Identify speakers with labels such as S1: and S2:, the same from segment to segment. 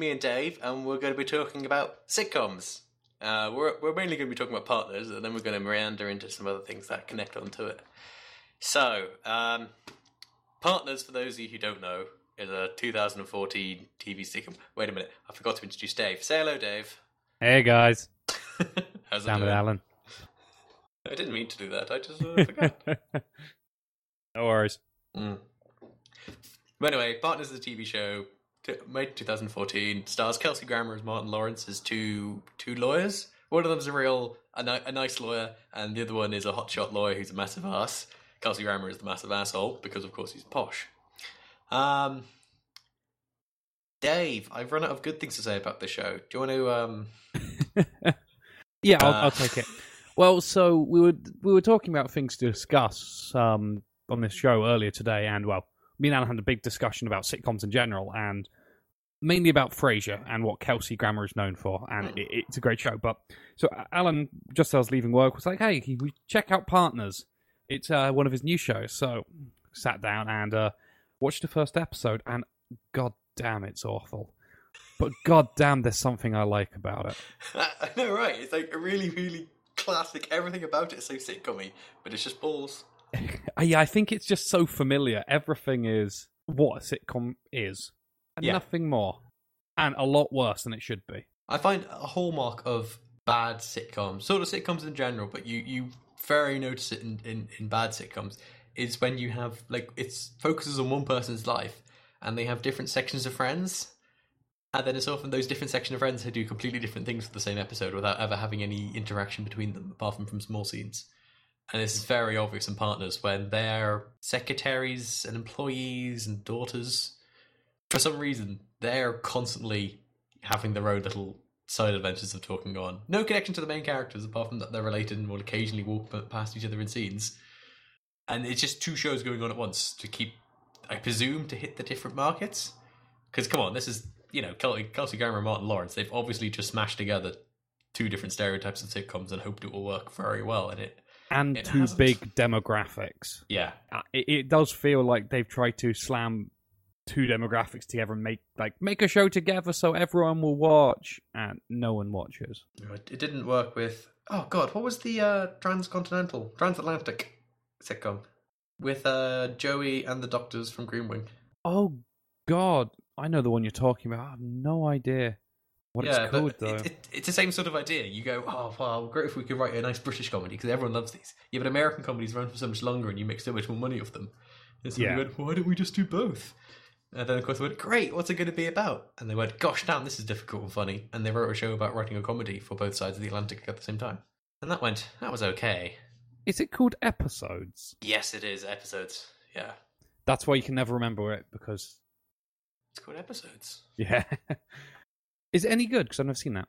S1: me and Dave, and we're going to be talking about sitcoms. Uh, we're, we're mainly going to be talking about partners, and then we're going to meander into some other things that connect onto it. So, um, Partners, for those of you who don't know, is a 2014 TV sitcom. Wait a minute, I forgot to introduce Dave. Say hello, Dave.
S2: Hey guys,
S1: How's it
S2: damn it,
S1: going?
S2: Alan.
S1: I didn't mean to do that, I just uh, forgot.
S2: no worries.
S1: Mm. But anyway, Partners is a TV show in 2014. Stars Kelsey Grammer as Martin Lawrence as two two lawyers. One of them's a real a, ni- a nice lawyer, and the other one is a hotshot lawyer who's a massive ass. Kelsey Grammer is the massive asshole because, of course, he's posh. Um, Dave, I've run out of good things to say about this show. Do you want to? Um,
S2: Yeah, I'll,
S1: Uh.
S2: I'll take it. Well, so we were we were talking about things to discuss um, on this show earlier today, and well, me and Alan had a big discussion about sitcoms in general, and mainly about Frasier and what Kelsey Grammer is known for, and it, it's a great show. But so Alan, just as I was leaving work, was like, "Hey, can we check out Partners? It's uh, one of his new shows." So sat down and uh, watched the first episode, and god damn, it's awful. But god damn, there's something I like about it.
S1: I know, right? It's like a really, really classic. Everything about it is so sitcom but it's just balls.
S2: Yeah, I think it's just so familiar. Everything is what a sitcom is, and
S1: Yeah.
S2: nothing more, and a lot worse than it should be.
S1: I find a hallmark of bad sitcoms, sort of sitcoms in general, but you you very notice it in, in, in bad sitcoms, is when you have like it's focuses on one person's life and they have different sections of friends. And then it's often those different sections of friends who do completely different things for the same episode without ever having any interaction between them, apart from from small scenes. And this is very obvious in partners when they're secretaries and employees and daughters. For some reason, they're constantly having their own little side adventures of talking on. No connection to the main characters apart from that they're related and will occasionally walk past each other in scenes. And it's just two shows going on at once to keep, I presume, to hit the different markets. Because come on, this is you know Kelsey, Kelsey Grammer and Martin Lawrence. They've obviously just smashed together two different stereotypes of sitcoms and hoped it will work very well. And it,
S2: And
S1: It
S2: two
S1: hasn't.
S2: big demographics.
S1: yeah,
S2: Uh, It, it does feel like they've tried to slam two demographics together and make like make a show together so everyone will watch, and no one watches.
S1: it didn't work with. Oh God, what was the uh, transcontinental, transatlantic sitcom with uh, Joey and the doctors from Green Wing?
S2: Oh God, I know the one you're talking about. I have no idea what it's called though.
S1: it, it, it's the same sort of idea. You go, oh wow, great if we could write a nice British comedy because everyone loves these. Yeah, but American comedies run for so much longer and you make so much more money off them. And so
S2: Yeah.
S1: we went, why don't we just do both? And then of course they went, great, what's it going to be about? And they went, gosh damn, this is difficult and funny. And they wrote a show about writing a comedy for both sides of the Atlantic at the same time. And that went, that was okay.
S2: Is it called episodes?
S1: Yes, it is episodes. Yeah,
S2: That's why you can never remember it because
S1: it's called episodes.
S2: yeah. Is it any good? Because I've never seen that.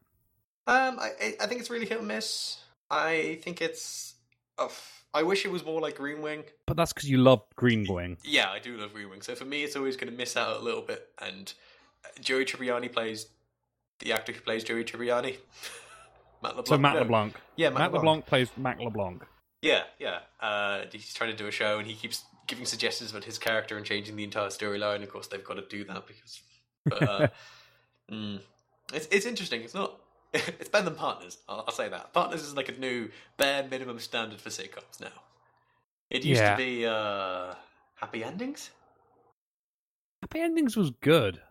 S1: Um, I I- think it's really hit and miss. I think it's. Oh, I wish it was more like Green Wing.
S2: But that's because you love Green Wing.
S1: Yeah, I do love Green Wing. So for me, it's always going to miss out a little bit. And uh, Joey Tribbiani plays the actor who plays Joey Tribbiani. Matt LeBlanc.
S2: So Matt
S1: no.
S2: LeBlanc.
S1: Yeah, Matt,
S2: Matt,
S1: LeBlanc.
S2: LeBlanc plays Matt LeBlanc.
S1: Yeah, yeah. Uh, he's trying to do a show, and he keeps giving suggestions about his character and changing the entire storyline. Of course, they've got to do that because. But, uh, mm, it's it's interesting. It's not. It's better than Partners. I'll, I'll say that. Partners is like a new bare minimum standard for sitcoms now. It used
S2: Yeah.
S1: to be uh, happy endings.
S2: Happy Endings was good.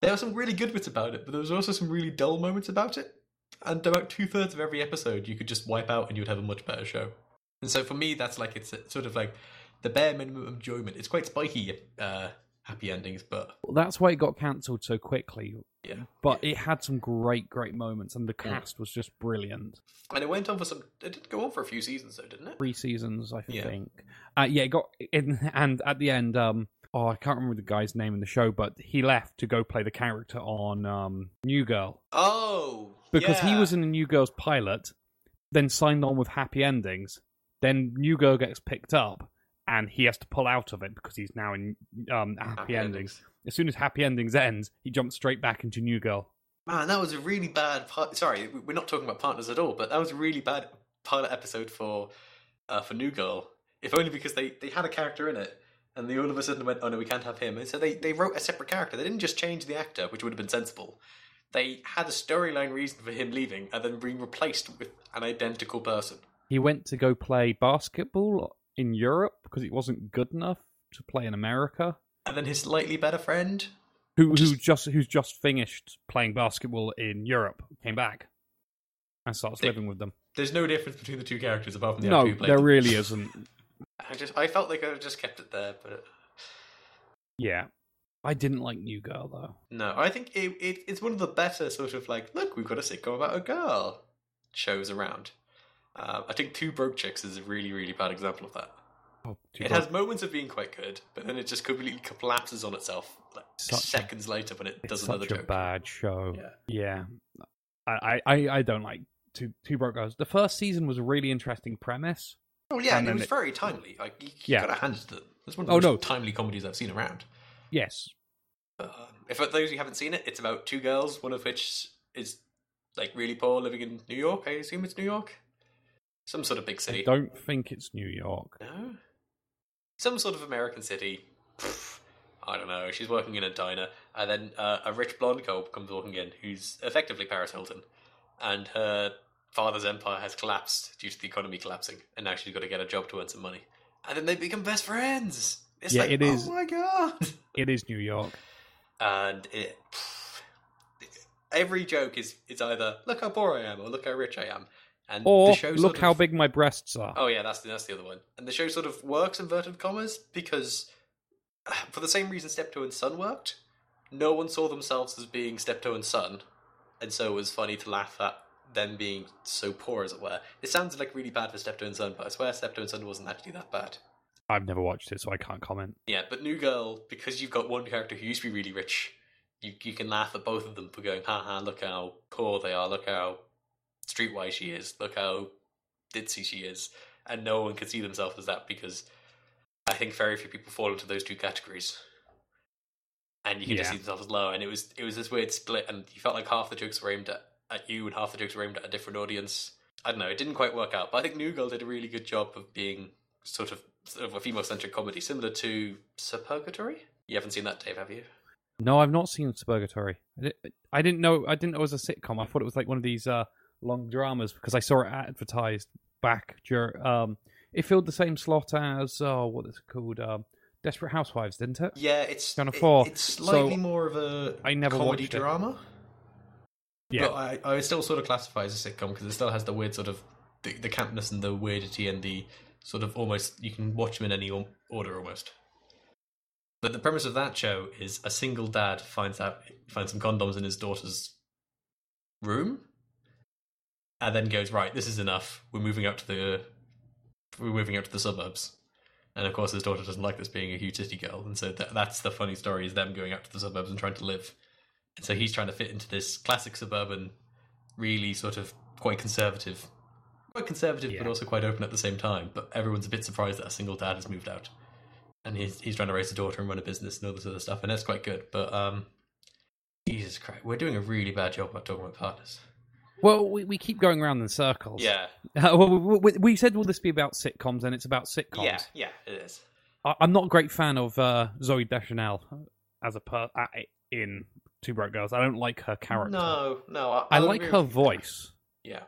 S1: There were some really good bits about it, but there was also some really dull moments about it. And about two thirds of every episode, you could just wipe out, and you would have a much better show. And so for me, that's like it's sort of like the bare minimum enjoyment. It's quite spiky, uh, happy endings, but
S2: Well, that's why it got cancelled so quickly.
S1: yeah.
S2: But it had some great, great moments, and the
S1: Yeah.
S2: cast was just brilliant.
S1: And it went on for some. It did go on for a few seasons, though, didn't it?
S2: Three seasons, I
S1: Yeah.
S2: think. Uh, yeah, it got in, and at the end, um, oh, I can't remember the guy's name in the show, but he left to go play the character on um, New Girl
S1: Oh,
S2: because he was in a New Girl's pilot, then signed on with Happy Endings. Then New Girl gets picked up, and he has to pull out of it because he's now in um, Happy,
S1: Happy
S2: Endings. As soon as Happy Endings ends, he jumps straight back into New Girl.
S1: Man, that was a really bad. Part- Sorry, we're not talking about partners at all, but that was a really bad pilot episode for uh, for New Girl. If only because they they had a character in it and they all of a sudden went, "Oh no, we can't have him." And so they they wrote a separate character. They didn't just change the actor, which would have been sensible. They had a storyline reason for him leaving, and then being replaced with an identical person.
S2: He went to go play basketball in Europe because it wasn't good enough to play in America.
S1: And then his slightly better friend,
S2: Who who just who's just finished playing basketball in Europe came back and starts
S1: They-
S2: living with them.
S1: there's no difference between the two characters apart from the
S2: No, there
S1: them.
S2: really isn't.
S1: I just I felt like I just kept it there, but
S2: Yeah, I didn't like New Girl though.
S1: no, I think it, it it's one of the better sort of like look, we've got a sitcom about a girl shows around. Uh, I think Two Broke Chicks is a really really bad example of that.
S2: Oh,
S1: It
S2: bad.
S1: has moments of being quite good, but then it just completely collapses on itself like
S2: Such a-
S1: seconds later when it
S2: it's
S1: does
S2: such
S1: another
S2: a
S1: joke.
S2: bad show.
S1: Yeah.
S2: Yeah, I, I, I don't like Two Two Broke Girls. The first season was a really interesting premise.
S1: Oh yeah,
S2: And
S1: and it was
S2: it-
S1: very timely. Like you, you
S2: Yeah.
S1: gotta hand it to them. It's one of
S2: Oh,
S1: most
S2: no.
S1: timely comedies I've seen around.
S2: Yes,
S1: Um, if for those who haven't seen it, it's about two girls, one of which is like really poor, living in New York. I assume it's New York, some sort of big
S2: I
S1: city.
S2: don't think it's New York.
S1: No, some sort of American city. Pff, I don't know. She's working in a diner, and then uh, a rich blonde girl comes walking in, who's effectively Paris Hilton, and her father's empire has collapsed due to the economy collapsing, and now she's got to get a job to earn some money, and then they become best friends. It's
S2: Yeah,
S1: like,
S2: it is-
S1: Oh my god!
S2: It is New York.
S1: and it every joke is is either look how poor I am or look how rich I am, and
S2: Or look
S1: sort
S2: how big my breasts are.
S1: Oh yeah, that's the, that's the other one, and the show sort of works inverted commas because for the same reason Steptoe and Son worked, no one saw themselves as being Steptoe and Son, and so it was funny to laugh at them being so poor, as it were. It sounds like really bad for Steptoe and Son, but I swear Steptoe and Son wasn't actually that bad.
S2: I've never watched it, so I can't comment.
S1: Yeah, but New Girl, because you've got one character who used to be really rich, you you can laugh at both of them for going, ha ha, look how poor they are, look how streetwise she is, look how ditzy she is. And no one can see themselves as that because I think very few people fall into those two categories. And you can just see themselves as low. And it was it was this weird split and you felt like half the jokes were aimed at, at you and half the jokes were aimed at a different audience. I don't know, it didn't quite work out. But I think New Girl did a really good job of being sort of sort of a female centric comedy, similar to Suburgatory. You haven't seen that, Dave, have you?
S2: No, I've not seen Suburgatory. I, I didn't know. I didn't know it was a sitcom. I thought it was like one of these uh, long dramas because I saw it advertised back during. Um, it filled the same slot as oh, what is it called? Um, Desperate Housewives, didn't it?
S1: Yeah, it's
S2: Channel
S1: it-
S2: 4.
S1: it's slightly
S2: So,
S1: more of a
S2: I never
S1: comedy drama.
S2: Yeah.
S1: But I, I would still sort of classify as a sitcom because it still has the weird sort of the, the campness and the weirdity and the sort of almost you can watch them in any order almost. But the premise of that show is a single dad finds out finds some condoms in his daughter's room, and then goes right. This is enough. We're moving out to the we're moving out to the suburbs. And of course, his daughter doesn't like this being a huge city girl, and so that, that's the funny story: is them going out to the suburbs and trying to live. And so he's trying to fit into this classic suburban, really sort of quite conservative, quite conservative, but also quite open at the same time. But everyone's a bit surprised that a single dad has moved out, and he's he's trying to raise a daughter and run a business and all this other stuff, and that's quite good. But um, Jesus Christ, we're doing a really bad job about talking about partners.
S2: Well, we, we keep going around in circles.
S1: Yeah,
S2: Uh, well, we, we, we said will this be about sitcoms, and it's about sitcoms.
S1: yeah, yeah, it is.
S2: I, I'm not a great fan of uh, Zooey Deschanel as a per uh, in Two Broke Girls. I don't like her character.
S1: No, no, I,
S2: I
S1: I'll
S2: like her voice,
S1: Yeah.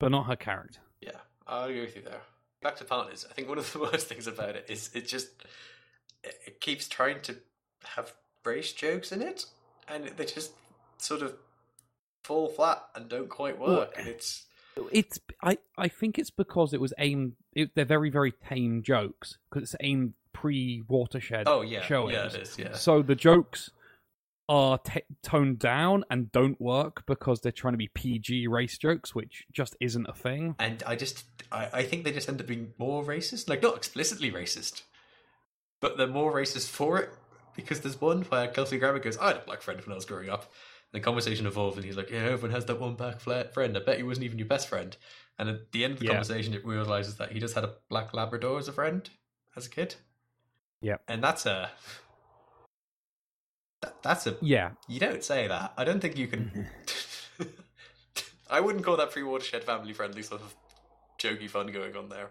S2: but not her character.
S1: Yeah, I'll agree with you there. Back to partners. I think one of the worst things about it is it just it it keeps trying to have race jokes in it, and they just sort of fall flat and don't quite work. And it's
S2: It's I, I think it's because it was aimed. It, they're very very tame jokes because it's aimed pre Watershed.
S1: oh yeah,
S2: showings.
S1: yeah, it is. Yeah,
S2: So the jokes are t- toned down and don't work because they're trying to be PG race jokes, which just isn't a thing.
S1: and I just I, I think they just end up being more racist, like not explicitly racist, but they're more racist for it because there's one where Kelsey Grammer goes, "I had a black friend when I was growing up." The conversation evolved, and he's like, "Yeah, everyone has that one black friend. I bet he wasn't even your best friend." And at the end of the
S2: Yeah.
S1: conversation, it realizes that he just had a black Labrador as a friend as a kid.
S2: Yeah,
S1: and that's a that, that's a
S2: Yeah,
S1: you don't say that. I don't think you can. I wouldn't call that pre-watershed family friendly sort of jokey fun going on there.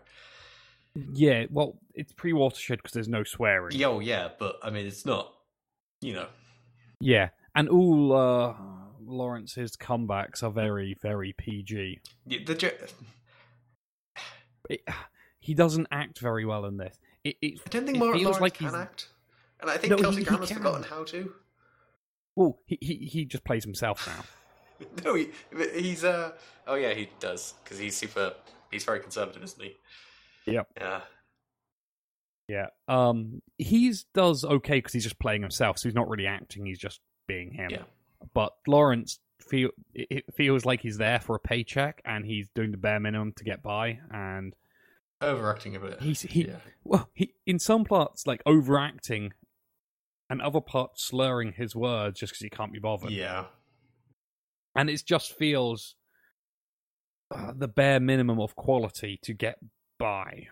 S2: Yeah, well, it's pre watershed because there's no swearing.
S1: Yo, yeah, but I mean, it's not. You know,
S2: Yeah, and all uh, Lawrence's comebacks are very, very PG.
S1: y- the
S2: It, he doesn't act very well in this. It, it,
S1: I don't think Martin Lawrence
S2: like
S1: can
S2: he's
S1: act, and I think
S2: No,
S1: Kelsey Grammer's forgotten how to.
S2: well, he, he he just plays himself now.
S1: no, he, he's uh. Oh yeah, he does because he's super. He's very conservative, isn't he?
S2: Yep.
S1: Yeah.
S2: Yeah. Um, he's does okay because he's just playing himself, so he's not really acting. He's just being him.
S1: Yeah.
S2: But Lawrence feel it feels like he's there for a paycheck, and he's doing the bare minimum to get by. And
S1: Overacting a bit.
S2: he's he
S1: Yeah.
S2: well, he in some parts like overacting, and other parts slurring his words just because he can't be bothered.
S1: Yeah.
S2: And it just feels uh, the bare minimum of quality to get by.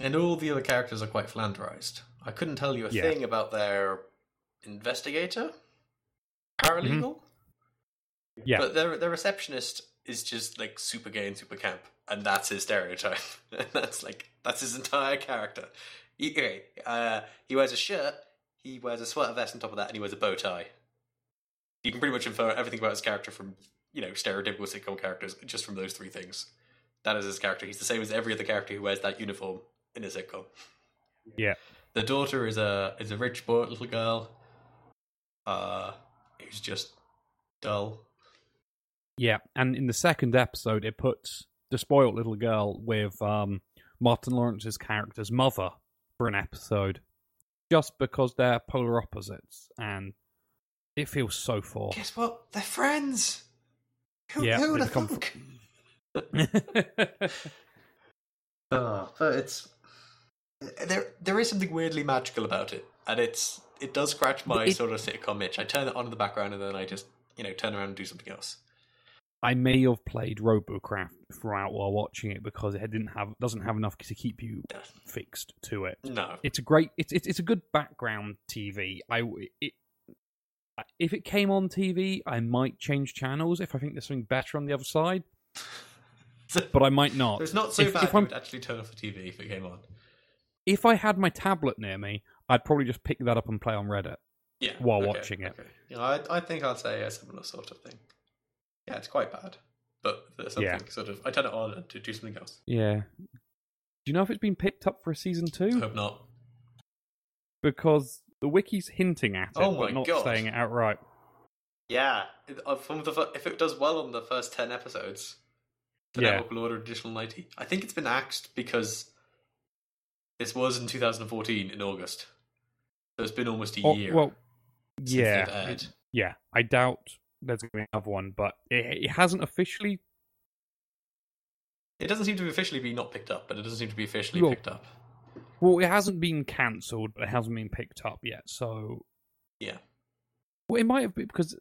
S1: And all the other characters are quite flanderized. I couldn't tell you a
S2: Yeah.
S1: thing about their investigator, paralegal,
S2: Yeah.
S1: but the their receptionist is just like super gay and super camp, and that's his stereotype. and that's like that's his entire character. He, uh, he wears a shirt, he wears a sweater vest on top of that, and he wears a bow tie. You can pretty much infer everything about his character from you know stereotypical sitcom characters just from those three things. That is his character. He's the same as every other character who wears that uniform in a sitcom.
S2: Yeah.
S1: The daughter is a is a rich spoiled little girl. Uh, who's just dull.
S2: Yeah, and in the second episode, it puts the spoiled little girl with um, Martin Lawrence's character's mother for an episode, just because they're polar opposites, and it feels so forced.
S1: Guess what? They're friends. Who,
S2: Yeah,
S1: who would have thunk?
S2: yeah,
S1: Oh, but it's there. There is something weirdly magical about it, and it's it does scratch my
S2: It-
S1: sort of sitcom itch. I turn it on in the background, and then I just you know turn around and do something else.
S2: I may have played Robocraft throughout while watching it because it didn't have doesn't have enough to keep you fixed to it.
S1: No,
S2: It's a great, it's it's, it's a good background TV. I it, if it came on TV, I might change channels if I think there's something better on the other side, but I might not.
S1: it's not so
S2: if,
S1: bad.
S2: If,
S1: I
S2: I'm,
S1: would actually turn off the TV if it came on.
S2: If I had my tablet near me, I'd probably just pick that up and play on Reddit.
S1: Yeah,
S2: While
S1: okay,
S2: watching it.
S1: Okay. Yeah, I, I think I'd say a similar sort of thing. Yeah, it's quite bad, but there's something
S2: Yeah.
S1: sort of. I turn it on and to do something else.
S2: Yeah. Do you know if it's been picked up for a season two?
S1: I Hope not.
S2: Because the wiki's hinting at it,
S1: Oh
S2: but not
S1: God.
S2: saying it outright.
S1: Yeah, uh, from the if it does well on the first ten episodes, the
S2: Yeah.
S1: network will order additional ninety. I think it's been axed because this was in 2014 in August. So it's been almost a
S2: Oh,
S1: year.
S2: well, yeah, yeah. I doubt there's going to be another one, but it, it hasn't officially.
S1: It doesn't seem to be officially be not picked up, but it doesn't seem to be officially
S2: Well-
S1: picked up.
S2: Well, it hasn't been cancelled, but it hasn't been picked up yet. So,
S1: Yeah.
S2: well, it might have been because.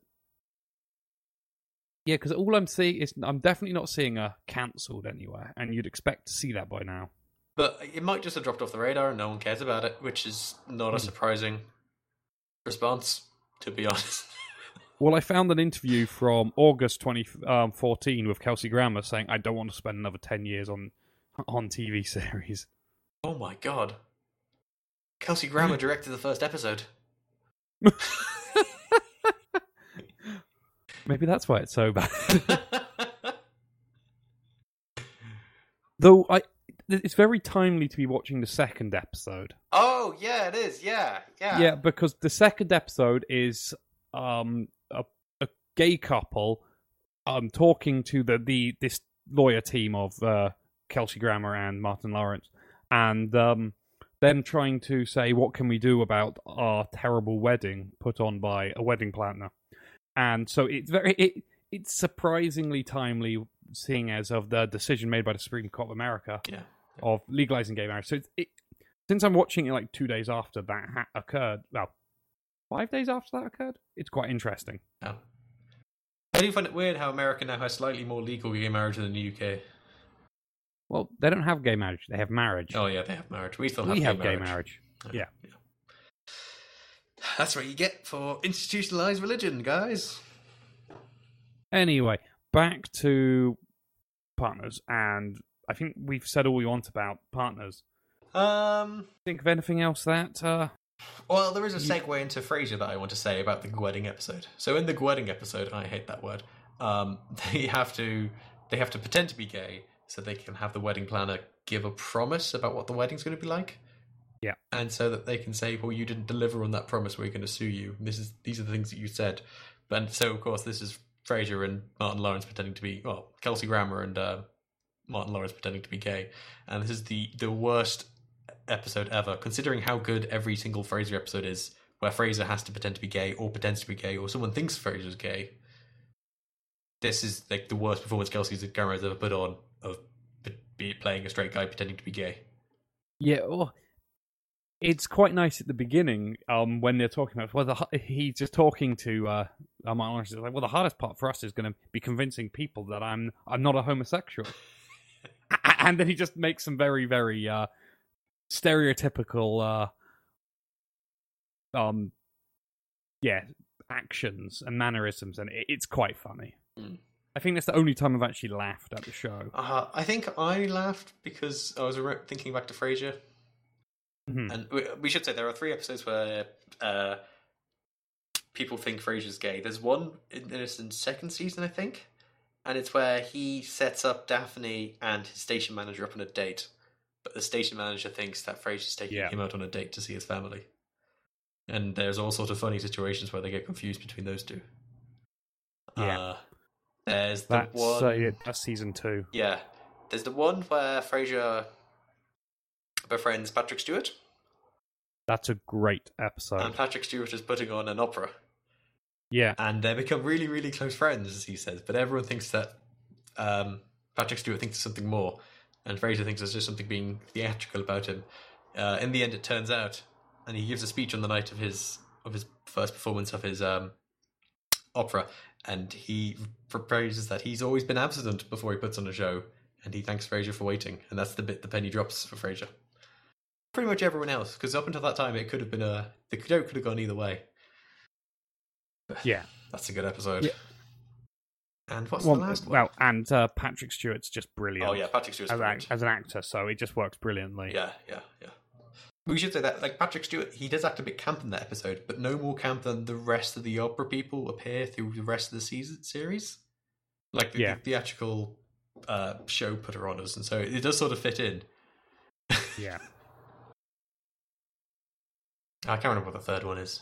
S2: Yeah, because all I'm seeing is I'm definitely not seeing a cancelled anywhere, and you'd expect to see that by now.
S1: But it might just have dropped off the radar and no one cares about it, which is not a
S2: Hmm.
S1: surprising response, to be honest.
S2: Well, I found an interview from August 2014 with Kelsey Grammer saying, "I don't want to spend another 10 years on on TV series."
S1: oh my god. Kelsey Grammer directed the first episode.
S2: Maybe that's why it's so bad. Though I, it's very timely to be watching the second episode.
S1: oh, yeah, it is. Yeah, yeah.
S2: Yeah, because the second episode is um a, a gay couple um talking to the the this lawyer team of uh, Kelsey Grammer and Martin Lawrence, and um them trying to say what can we do about our terrible wedding put on by a wedding planner, and so it's very it it's surprisingly timely seeing as of the decision made by the Supreme Court of America
S1: Yeah.
S2: Of legalizing gay marriage. So it's, it, since I'm watching it like two days after that ha- occurred, well, five days after that occurred, it's quite interesting.
S1: Yeah. I do find it weird how America now has slightly more legal gay marriage than the UK.
S2: Well, they don't have gay marriage; they have marriage.
S1: Oh, yeah, they have marriage. We still have,
S2: we
S1: gay,
S2: have
S1: marriage.
S2: gay marriage. Yeah.
S1: That's what you get for institutionalized religion, guys.
S2: Anyway, back to partners, and I think we've said all we want about partners.
S1: Um,
S2: Think of anything else that? Uh,
S1: well, there is a segue into Frasier that I want to say about the wedding episode. So in the wedding episode, I hate that word. Um, they have to they have to pretend to be gay so they can have the wedding planner give a promise about what the wedding's going to be like.
S2: Yeah.
S1: And so that they can say, "Well, you didn't deliver on that promise. We're going to sue you. This is these are the things that you said." and so, of course, this is Frasier and Martin Lawrence pretending to be well, Kelsey Grammer and uh, Martin Lawrence pretending to be gay, and this is the the worst episode ever, considering how good every single Frasier episode is, where Frasier has to pretend to be gay or pretends to be gay, or someone thinks Frasier's gay. This is like the worst performance Kelsey Grammer has ever put on of be playing a straight guy pretending to be gay.
S2: yeah, oh, it's quite nice at the beginning um, when they're talking about. Well, the, he's just talking to uh, uh, Martin Lawrence. Like, well, the hardest part for us is going to be convincing people that I'm I'm not a homosexual. And then he just makes some very very uh, stereotypical uh, um yeah actions and mannerisms, and it, it's quite funny.
S1: Mm.
S2: I think that's the only time I've actually laughed at the show.
S1: Uh, I think I laughed because I was re- thinking back to Frasier,
S2: Mhm.
S1: and we, we should say there are three episodes where uh, people think Frasier's gay. There's one in in second season, I think, and it's where he sets up Daphne and his station manager up on a date, but the station manager thinks that Frasier's taking
S2: Yeah.
S1: him out on a date to see his family, and there's all sorts of funny situations where they get confused between those two.
S2: Yeah.
S1: Uh, there's the
S2: That's
S1: one.
S2: uh, yeah, that's season two.
S1: Yeah. There's the one where Frasier befriends Patrick Stewart,
S2: That's a great episode.
S1: and Patrick Stewart is putting on an opera,
S2: yeah,
S1: and they become really, really close friends, as he says. But everyone thinks that um, Patrick Stewart thinks there's something more, and Frasier thinks there's just something being theatrical about him. Uh, in the end, it turns out, and he gives a speech on the night of his of his first performance of his um, opera, and he proposes that he's always been absent before he puts on a show, and he thanks Frasier for waiting, and that's the bit the penny drops for Frasier. Pretty much everyone else, because up until that time, it could have been a the joke could have gone either way.
S2: Yeah.
S1: That's a good episode.
S2: Yeah.
S1: And what's
S2: Well,
S1: the last one?
S2: well, and uh, Patrick Stewart's just brilliant.
S1: oh yeah, Patrick Stewart's
S2: as,
S1: brilliant.
S2: act- as an actor, so it just works brilliantly.
S1: Yeah, yeah, yeah. We should say that, like Patrick Stewart, he does act a bit camp in that episode, but no more camp than the rest of the opera people appear through the rest of the season series. Like the,
S2: Yeah.
S1: the theatrical uh, show put her on us, and so it does sort of fit in.
S2: yeah.
S1: I can't remember what the third one is.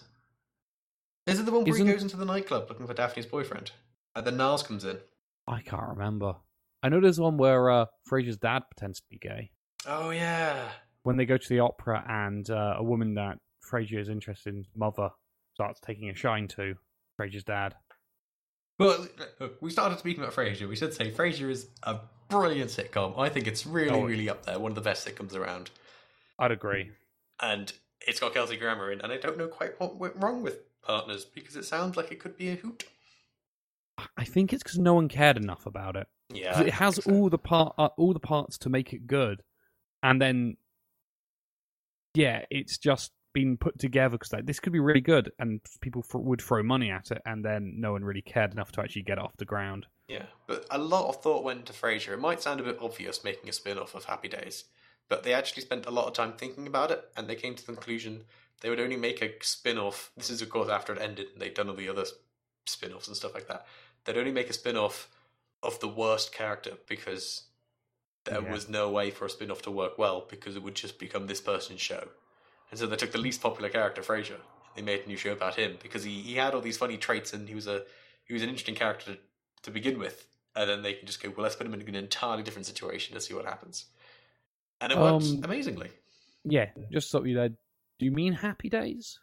S1: Is it the one where
S2: Isn't-
S1: he goes into the nightclub looking for Daphne's boyfriend? And then Niles comes in.
S2: I can't remember. I know there's one where uh, Frasier's dad pretends to be gay.
S1: Oh yeah,
S2: When they go to the opera and uh, a woman that Frasier is interested in, mother, starts taking a shine to Frasier's dad.
S1: Well, look, we started speaking about Frasier. We should say Frasier is a brilliant sitcom. I think it's really,
S2: Oh.
S1: really up there. One of the best sitcoms around.
S2: I'd agree.
S1: And it's got Kelsey Grammer in, and I don't know quite what went wrong with Partners because it sounds like it could be a hoot.
S2: I think it's because no one cared enough about it.
S1: Yeah,
S2: it has
S1: so.
S2: all the part, uh, all the parts to make it good, and then yeah, it's just been put together because like this could be really good, and people f- would throw money at it, and then no one really cared enough to actually get it off the ground.
S1: Yeah, but a lot of thought went into Frasier. It might sound a bit obvious making a spin off of Happy Days, but they actually spent a lot of time thinking about it, and they came to the conclusion they would only make a spin off. This is, of course, after it ended, and they'd done all the other spin offs and stuff like that. They'd only make a spin off of the worst character because there
S2: Yeah.
S1: was no way for a spin off to work well because it would just become this person's show. And so they took the least popular character, Frasier. They made a new show about him because he, he had all these funny traits and he was a he was an interesting character to, to begin with. And then they can just go, well, let's put him in an entirely different situation to see what happens. And it works
S2: Um,
S1: amazingly.
S2: Yeah, just stop you there. Do you mean Happy Days?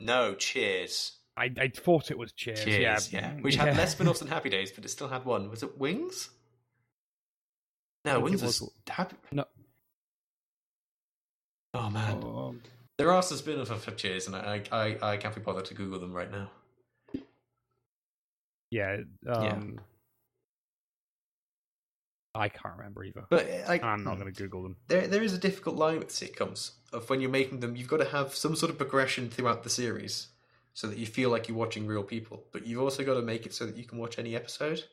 S1: No, cheers.
S2: I, I thought it was Cheers.
S1: Cheers,
S2: yeah,
S1: yeah. Which had less spin offs than Happy Days, but it still had one. Was it Wings? No, Wings was,
S2: was-
S1: Happy.
S2: No.
S1: Oh man,
S2: Um,
S1: there are some spin-offs of Cheers, and I, I I can't be bothered to Google them right now.
S2: yeah, um, I can't remember either.
S1: But uh, like,
S2: I'm not going to Google them.
S1: there there is a difficult line with sitcoms of when you're making them. You've got to have some sort of progression throughout the series, so that you feel like you're watching real people. But you've also got to make it so that you can watch any episode.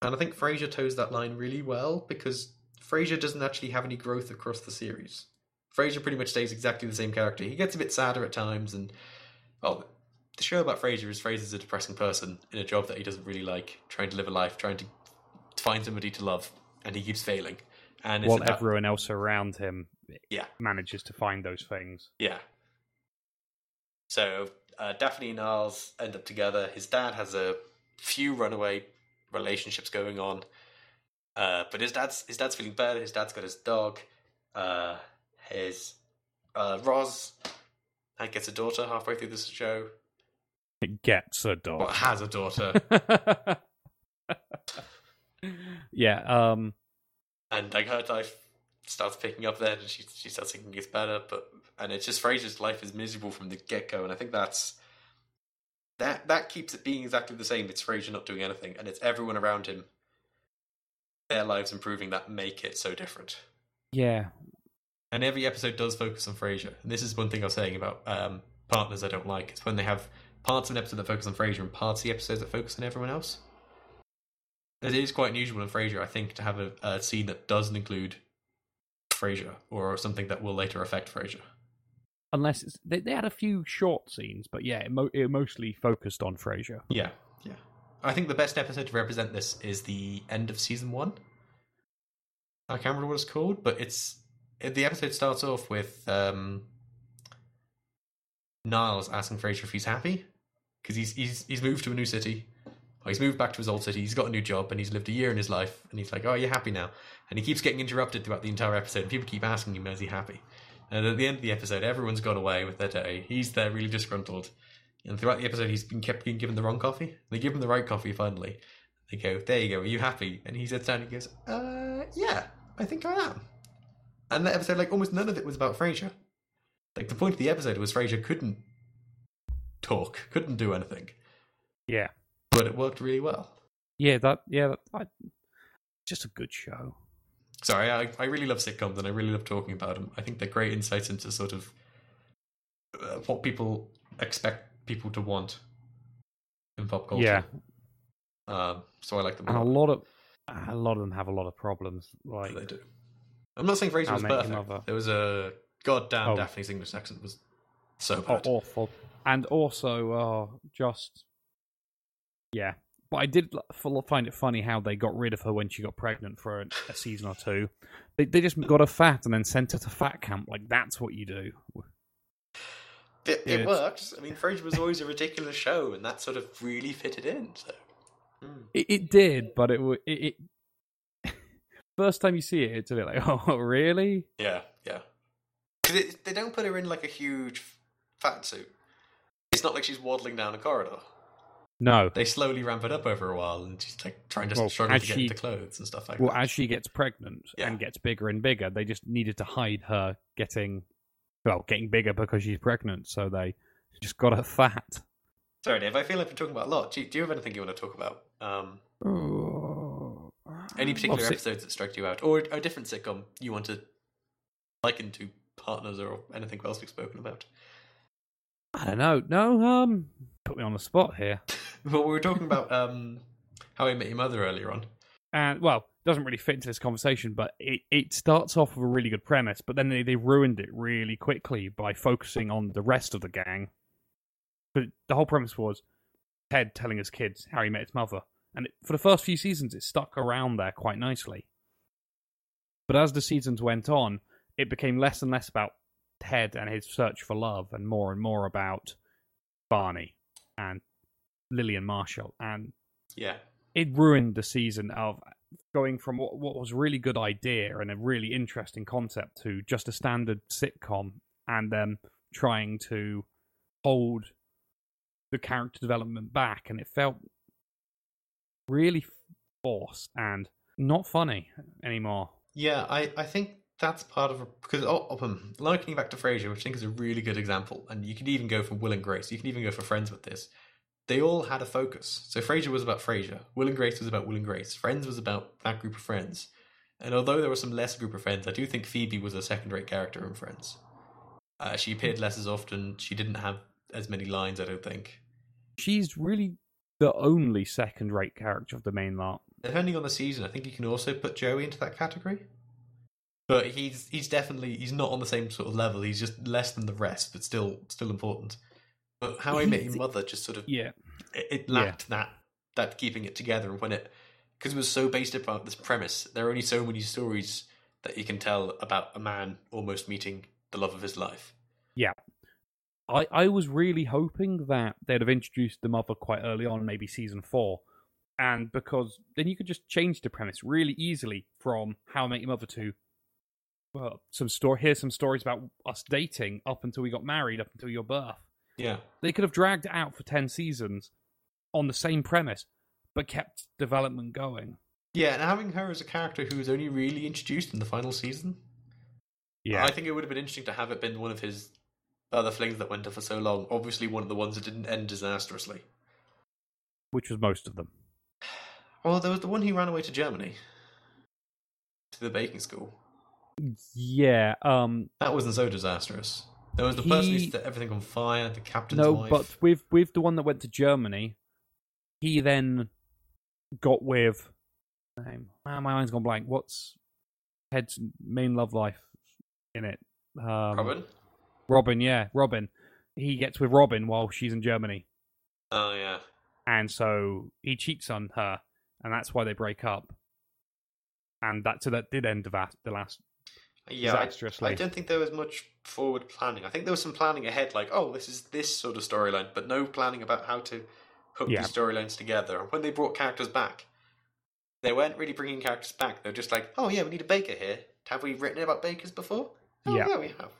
S1: And I think Frasier toes that line really well because Frasier doesn't actually have any growth across the series. Frasier pretty much stays exactly the same character. He gets a bit sadder at times, and well, the show about Frasier is Frasier's a depressing person in a job that he doesn't really like, trying to live a life, trying to find somebody to love, and he keeps failing. And
S2: While
S1: about-
S2: everyone else around him
S1: Yeah.
S2: manages to find those things.
S1: Yeah. So uh, Daphne and Niles end up together. His dad has a few runaway relationships going on, uh, but his dad's his dad's feeling better. His dad's got his dog. Uh, his uh, Roz gets a daughter halfway through this show.
S2: It gets a
S1: Well, has a daughter,
S2: yeah, um,
S1: and like her life starts picking up then, and she she starts thinking it's better. But and it's just Frasier's life is miserable from the get go, and I think that's that that keeps it being exactly the same. It's Fraser not doing anything, and it's everyone around him, their lives improving that make it so different.
S2: yeah,
S1: And every episode does focus on Frasier. And this is one thing I was saying about um, partners I don't like. It's when they have parts of an episode that focus on Frasier and parts of the episodes that focus on everyone else. It is quite unusual in Frasier, I think, to have a, a scene that doesn't include Frasier or something that will later affect Frasier.
S2: unless it's, they, they had a few short scenes, but yeah, it, mo- it mostly focused on Frasier.
S1: Yeah, yeah. I think the best episode to represent this is the end of season one. I can't remember what it's called, but it's it- the episode starts off with um, Niles asking Frasier if he's happy because he's he's he's moved to a new city. He's moved back to his old city. He's got a new job and he's lived a year in his life. And he's like, "Oh, you're happy now?" And he keeps getting interrupted throughout the entire episode. And people keep asking him, "Is he happy?" And at the end of the episode, everyone's gone away with their day. He's there, really disgruntled. And throughout the episode, he's been kept being given the wrong coffee. They give him the right coffee finally. They go, "There you go. Are you happy?" And he sits down and he goes, "Uh, yeah, I think I am." And that episode, like almost none of it was about Frasier. Like the point of the episode was Frasier couldn't talk, couldn't do anything,
S2: Yeah,
S1: but it worked really well.
S2: yeah, that yeah, that, I, just a good show.
S1: Sorry, I, I really love sitcoms and I really love talking about them. I think they're great insights into sort of uh, what people expect people to want in pop culture.
S2: Yeah,
S1: Um, so I like them.
S2: and a
S1: lot.
S2: of a lot of them have a lot of problems. Like
S1: They do. I'm not saying Frasier was perfect.
S2: Mother.
S1: There was a goddamn
S2: Oh.
S1: Daphne's English accent was so
S2: oh, awful, and also uh, just yeah. But I did find it funny how they got rid of her when she got pregnant for a, a season or two. They they just got her fat and then sent her to fat camp. Like that's what you do.
S1: It,
S2: Yeah,
S1: it
S2: it's-
S1: worked. I mean, Frasier was always a ridiculous show, and that sort of really fitted in. So. Hmm.
S2: It, it did, but it, wa- it it first time you see it, it's a bit like, oh really?
S1: Yeah, yeah. Because they don't put her in like a huge fat suit. It's not like she's waddling down a corridor.
S2: No.
S1: They slowly ramp it up over a while, and she's like trying to
S2: Well,
S1: struggle to get
S2: she-
S1: into clothes and stuff like
S2: Well,
S1: that.
S2: Well, as she gets pregnant
S1: Yeah.
S2: and gets bigger and bigger, they just needed to hide her getting, well, getting bigger because she's pregnant. So they just got her fat.
S1: Sorry, Dave. I feel like we're talking about a lot. Do you, do you have anything you want to talk about? Um, any particular
S2: Well,
S1: episodes that struck you out, or a different sitcom you want to liken to Partners or anything else we've spoken about?
S2: I don't know. No, um, put me on the spot here.
S1: Well, we were talking about um, How I Met Your Mother earlier on.
S2: And well, doesn't really fit into this conversation, but it, it starts off with a really good premise, but then they, they ruined it really quickly by focusing on the rest of the gang. But the whole premise was Ted telling his kids how he met his mother, and it, for the first few seasons, it stuck around there quite nicely. But as the seasons went on, it became less and less about Ted and his search for love, and more and more about Barney and Lily and Marshall, and
S1: Yeah,
S2: it ruined the season of going from what, what was a really good idea and a really interesting concept to just a standard sitcom and then trying to hold the character development back and it felt really forced and not funny anymore
S1: yeah. I, I think that's part of because oh, um, likening back to Frasier, which I think is a really good example, and you can even go for Will and Grace. You can even go for Friends with this. They all had a focus. So Frasier was about Frasier. Will and Grace was about Will and Grace. Friends was about that group of friends. And although there was some less group of friends, I do think Phoebe was a second-rate character in Friends. Uh, she appeared less as often. She didn't have as many lines. I don't think.
S2: she's really the only second rate character of the main lot
S1: depending on the season, I think you can also put Joey into that category. But he's he's definitely he's not on the same sort of level. He's just less than the rest, but still still important. But How I Met Your Mother just sort of
S2: Yeah,
S1: it, lacked that that keeping it together and when it because it was so based about this premise there are only so many stories that you can tell about a man almost meeting the love of his life Yeah.
S2: I, I was really hoping that they'd have introduced the mother quite early on, maybe season four, and because then you could just change the premise really easily from How I Met Your Mother to well, some story. Here's some stories about us dating up until we got married, up until your birth.
S1: yeah
S2: They could have dragged it out for ten seasons on the same premise, but kept development going.
S1: yeah and having her as a character who was only really introduced in the final season
S2: Yeah,
S1: i think it would have been interesting to have it been one of his other flings that went on for so long. Obviously one of the ones that didn't end disastrously.
S2: Which was most of them.
S1: well there was the one who ran away to germany. To the baking school.
S2: Yeah, um,
S1: that wasn't so disastrous. There was the person who set everything on fire the captain's
S2: no,
S1: wife.
S2: but with with the one that went to Germany, he then got with. Name. Ah, my mind's gone blank. What's Ted's main love life in it? Um,
S1: Robin?
S2: Robin, yeah, Robin. He gets with Robin while she's in Germany,
S1: oh yeah
S2: and so he cheats on her, and that's why they break up. And that so that did end the last, the last
S1: Yeah, I. I don't think there was much forward planning. I think there was some planning ahead, like, oh, this is this sort of storyline, but no planning about how to hook
S2: Yeah.
S1: these storylines together. And when they brought characters back, they weren't really bringing characters back. They're just like, oh yeah, we need a baker here. Have we written about bakers before? Oh
S2: Yeah.
S1: yeah, we have.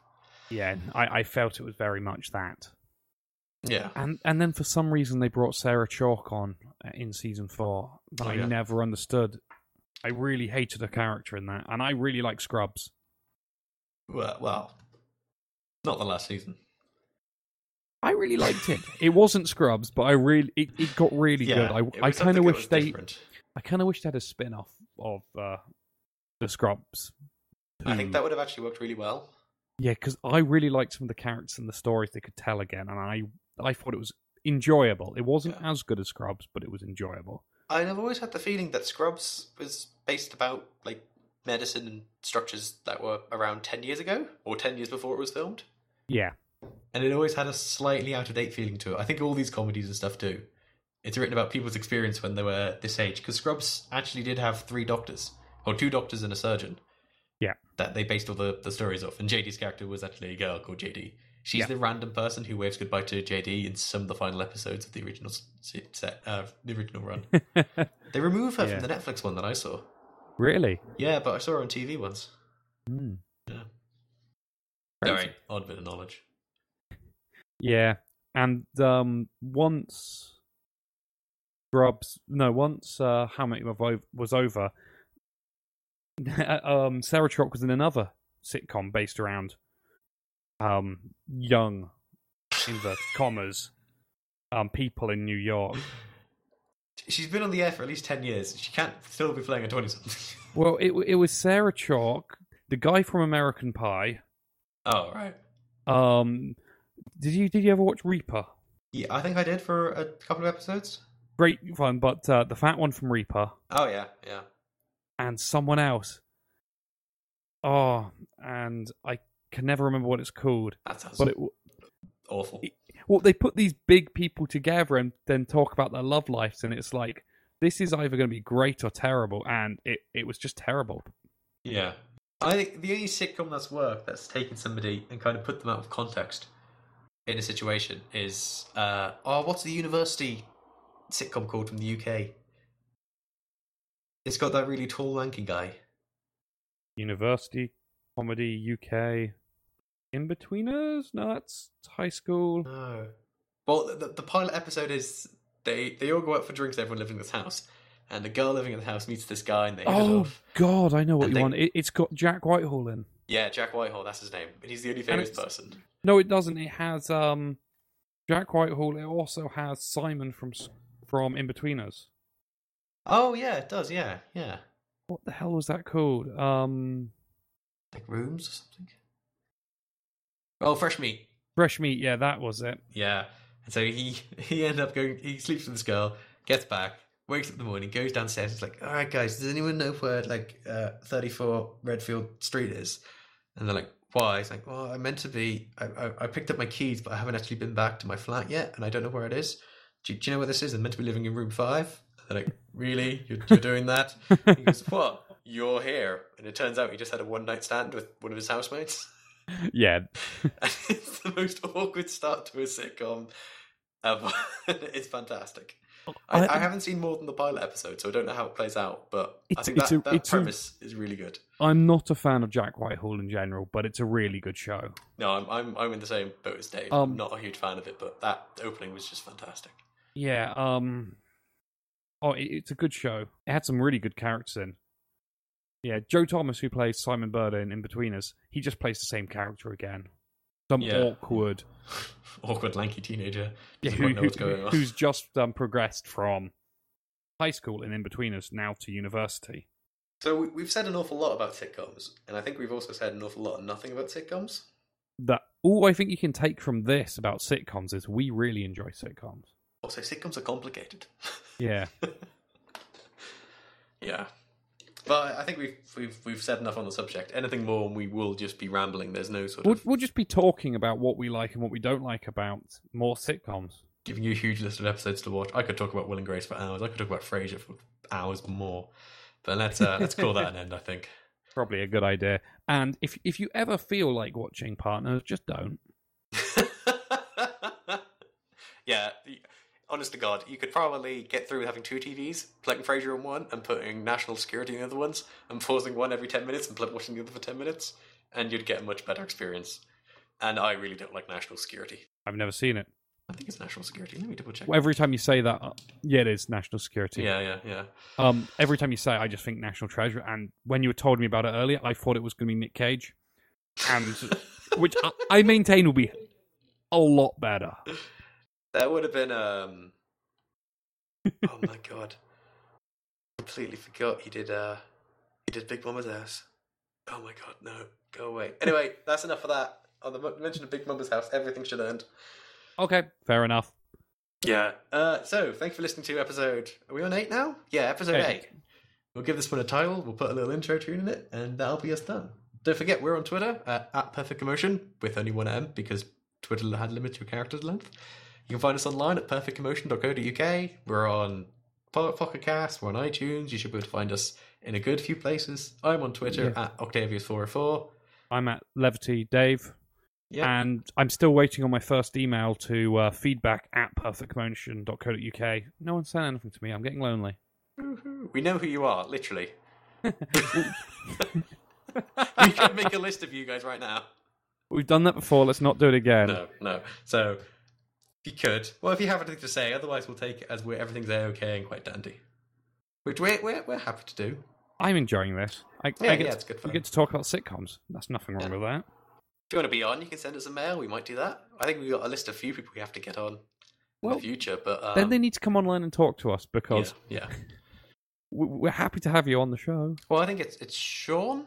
S2: yeah. I, I felt it was very much that.
S1: Yeah,
S2: And and then for some reason they brought Sarah Chalke on uh, in season four that
S1: Oh,
S2: I
S1: yeah.
S2: never understood. I really hated her character in that, and I really like Scrubs.
S1: well, well, not the last season.
S2: I really liked it. it wasn't Scrubs, but I really it, it got really
S1: yeah,
S2: good. I I kind of wish they
S1: different.
S2: I kind of wish they had a spin off of uh, the Scrubs.
S1: I think
S2: Hmm.
S1: that would have actually worked really well.
S2: Yeah, because I really liked some of the characters and the stories they could tell again, and I I thought it was enjoyable. It wasn't
S1: Yeah.
S2: as good as Scrubs, but it was enjoyable.
S1: I've always had the feeling that Scrubs was based about like medicine and structures that were around ten years ago or ten years before it was filmed,
S2: Yeah,
S1: and it always had a slightly out of date feeling to it. I think all these comedies and stuff do. It's written about people's experience when they were this age because Scrubs actually did have three doctors or two doctors and a surgeon.
S2: Yeah.
S1: that they based all the, the stories off. And JD's character was actually a girl called JD. She's
S2: Yeah.
S1: the random person who waves goodbye to JD in some of the final episodes of the original set, uh, the original run. They remove her
S2: Yeah.
S1: from the Netflix one that I saw.
S2: really.
S1: Yeah, but I saw her on TV once.
S2: Hmm.
S1: Yeah.
S2: Crazy.
S1: Very odd bit of knowledge.
S2: Yeah, and um, once Scrubs, no, once uh, How Many was over, um, Sarah Chalke was in another sitcom based around um, young, inverted commas, um, people in New York.
S1: She's been on the air for at least 10 years. She can't still be playing a 20 something.
S2: Well, it it was Sarah Chalke, the guy from American Pie.
S1: oh, right.
S2: Um, did you did you ever watch Reaper?
S1: Yeah, I think I did for a couple of episodes.
S2: Great fun, but uh, the fat one from Reaper.
S1: Oh, yeah, yeah.
S2: and someone else. Oh, and I can never remember what it's called.
S1: That sounds
S2: But it,
S1: awful.
S2: well, they put these big people together and then talk about their love lives, and it's like this is either going to be great or terrible, and it it was just terrible.
S1: Yeah. I think the only sitcom that's worked that's taken somebody and kind of put them out of context in a situation is uh oh what's the university sitcom called from the UK? It's got that really tall lanky guy.
S2: University comedy UK. Inbetweeners? No, that's high school.
S1: No. Well, the, the pilot episode is they they all go out for drinks. Everyone living in this house, and the girl living in the house meets this guy, and they hit it
S2: Oh
S1: off.
S2: God, I know what
S1: And
S2: you
S1: they-
S2: want. It, it's got Jack Whitehall in.
S1: Yeah, Jack Whitehall, that's his name, but he's the only famous person.
S2: No, it doesn't. It has um, Jack Whitehall. It also has Simon from from Inbetweeners.
S1: Oh yeah, it does. Yeah, yeah,
S2: What the hell was that called? Um,
S1: like rooms or something. Oh, fresh meat.
S2: Fresh Meat. Yeah, that was it.
S1: Yeah, and so he he ended up going. He sleeps with this girl, gets back, wakes up in the morning, goes downstairs. He's like, "All right, guys, does anyone know where like uh, 34 Redfield Street is?" And they're like, "Why?" He's like, "Well, I meant to be. I, I, I picked up my keys, but I haven't actually been back to my flat yet, and I don't know where it is. Do, you- do you know where this is? I'm meant to be living in room five. And they're like, "Really? You're, you're doing that?" He goes, "What? You're here?" And it turns out he just had a one night stand with one of his housemates.
S2: Yeah,
S1: And it's the most awkward start to a sitcom ever. it's fantastic. I,
S2: I-
S1: haven't seen more than the pilot episode, so I don't know how it plays out. But I think that,
S2: a-
S1: that
S2: it's a-
S1: premise is really good.
S2: I'm not a fan of Jack Whitehall in general, but it's a really good show.
S1: No, I'm I'm, I'm in the same boat as Dave.
S2: Um,
S1: I'm not a huge fan of it, but that opening was just fantastic.
S2: Yeah. Um. Oh, it, it's a good show. It had some really good characters in. Yeah, Joe Thomas, who plays Simon Bird in In Us, he just plays the same character again. Some
S1: Yeah.
S2: awkward,
S1: Awkward, lanky teenager.
S2: yeah, who,
S1: know
S2: who-
S1: what's going on.
S2: who's just um, progressed from high school and Inbetweeners now to university.
S1: So we- we've said an awful lot about sitcoms, and I think we've also said an awful lot of nothing about sitcoms.
S2: That all I think you can take from this about sitcoms is we really enjoy sitcoms.
S1: Also, sitcoms are complicated.
S2: Yeah,
S1: Yeah, but I think we've we've we've said enough on the subject. Anything more, and we will just be rambling. There's no sort
S2: we'll,
S1: of
S2: we'll just be talking about what we like and what we don't like about more sitcoms.
S1: giving you a huge list of episodes to watch. I could talk about Will and Grace for hours. I could talk about Frasier for hours more. But let's uh, let's call that an end. I think.
S2: Probably a good idea. And if if you ever feel like watching Partners, just don't.
S1: yeah, honest to God, you could probably get through having two TVs, playing Frasier on one and putting National Security in the other ones, and pausing one every 10 minutes and pl- watching the other for 10 minutes, and you'd get a much better experience. And I really don't like National Security.
S2: I've never seen it.
S1: I think it's National Security. Let me double check.
S2: Well, every time you say that, uh, yeah, it is national security.
S1: Yeah, yeah, yeah.
S2: Um, every time you say, it, I just think national treasure. And when you were told me about it earlier, I thought it was going to be Nick Cage, and which I, I maintain will be a lot better.
S1: That would have been um Oh my god. Completely forgot he did uh he did Big Mama's house. Oh my god, no. Go away. Anyway, that's enough of that. On the mo- mention of Big Mama's house, everything should end.
S2: Okay, fair enough.
S1: Yeah. Uh so thanks for listening to episode are we on eight now? Yeah, episode
S2: Eight.
S1: eight. We'll give this one a title, we'll put a little intro tune in it, and that'll be us done. Don't forget we're on Twitter at, at Perfect Commotion with only one M because Twitter had limits to characters length. You can find us online at perfectcommotion.co.uk. We're on Po- Pocket Cast, we're on iTunes. You should be able to find us in a good few places. I'm on Twitter
S2: Yeah.
S1: at Octavius404.
S2: I'm at Levity Dave,
S1: Yeah.
S2: and I'm still waiting on my first email to uh, feedback at perfectcommotion.co.uk. No one sent anything to me. I'm getting lonely.
S1: We know who you are, literally. we can make a list of you guys right now.
S2: We've done that before. Let's not do it again.
S1: No, no. So, if you could, well, if you have anything to say, otherwise we'll take it as we're, everything's okay and quite dandy, which we're we're, we're happy to do.
S2: I'm enjoying this. I,
S1: Yeah,
S2: I get
S1: yeah,
S2: to,
S1: it's good fun.
S2: we get to talk about sitcoms. That's nothing wrong
S1: Yeah.
S2: with that.
S1: If you want to be on, you can send us a mail. We might do that. I think we've got a list of few people we have to get on in
S2: Well,
S1: the future, but um,
S2: then they need to come online and talk to us because
S1: yeah, yeah.
S2: we- we're happy to have you on the show.
S1: Well, I think it's it's Sean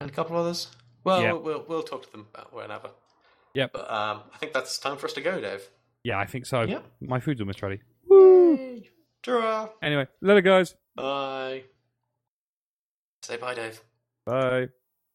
S1: and a couple of others. Well,
S2: Yeah.
S1: we'll, we'll we'll talk to them about whenever.
S2: Yep.
S1: But um, I think that's time for us to go, Dave.
S2: Yeah, I think so.
S1: Yeah.
S2: My food's almost ready.
S1: Yay! Ta-ra!
S2: Anyway, later, guys.
S1: Bye. Say bye, Dave.
S2: Bye.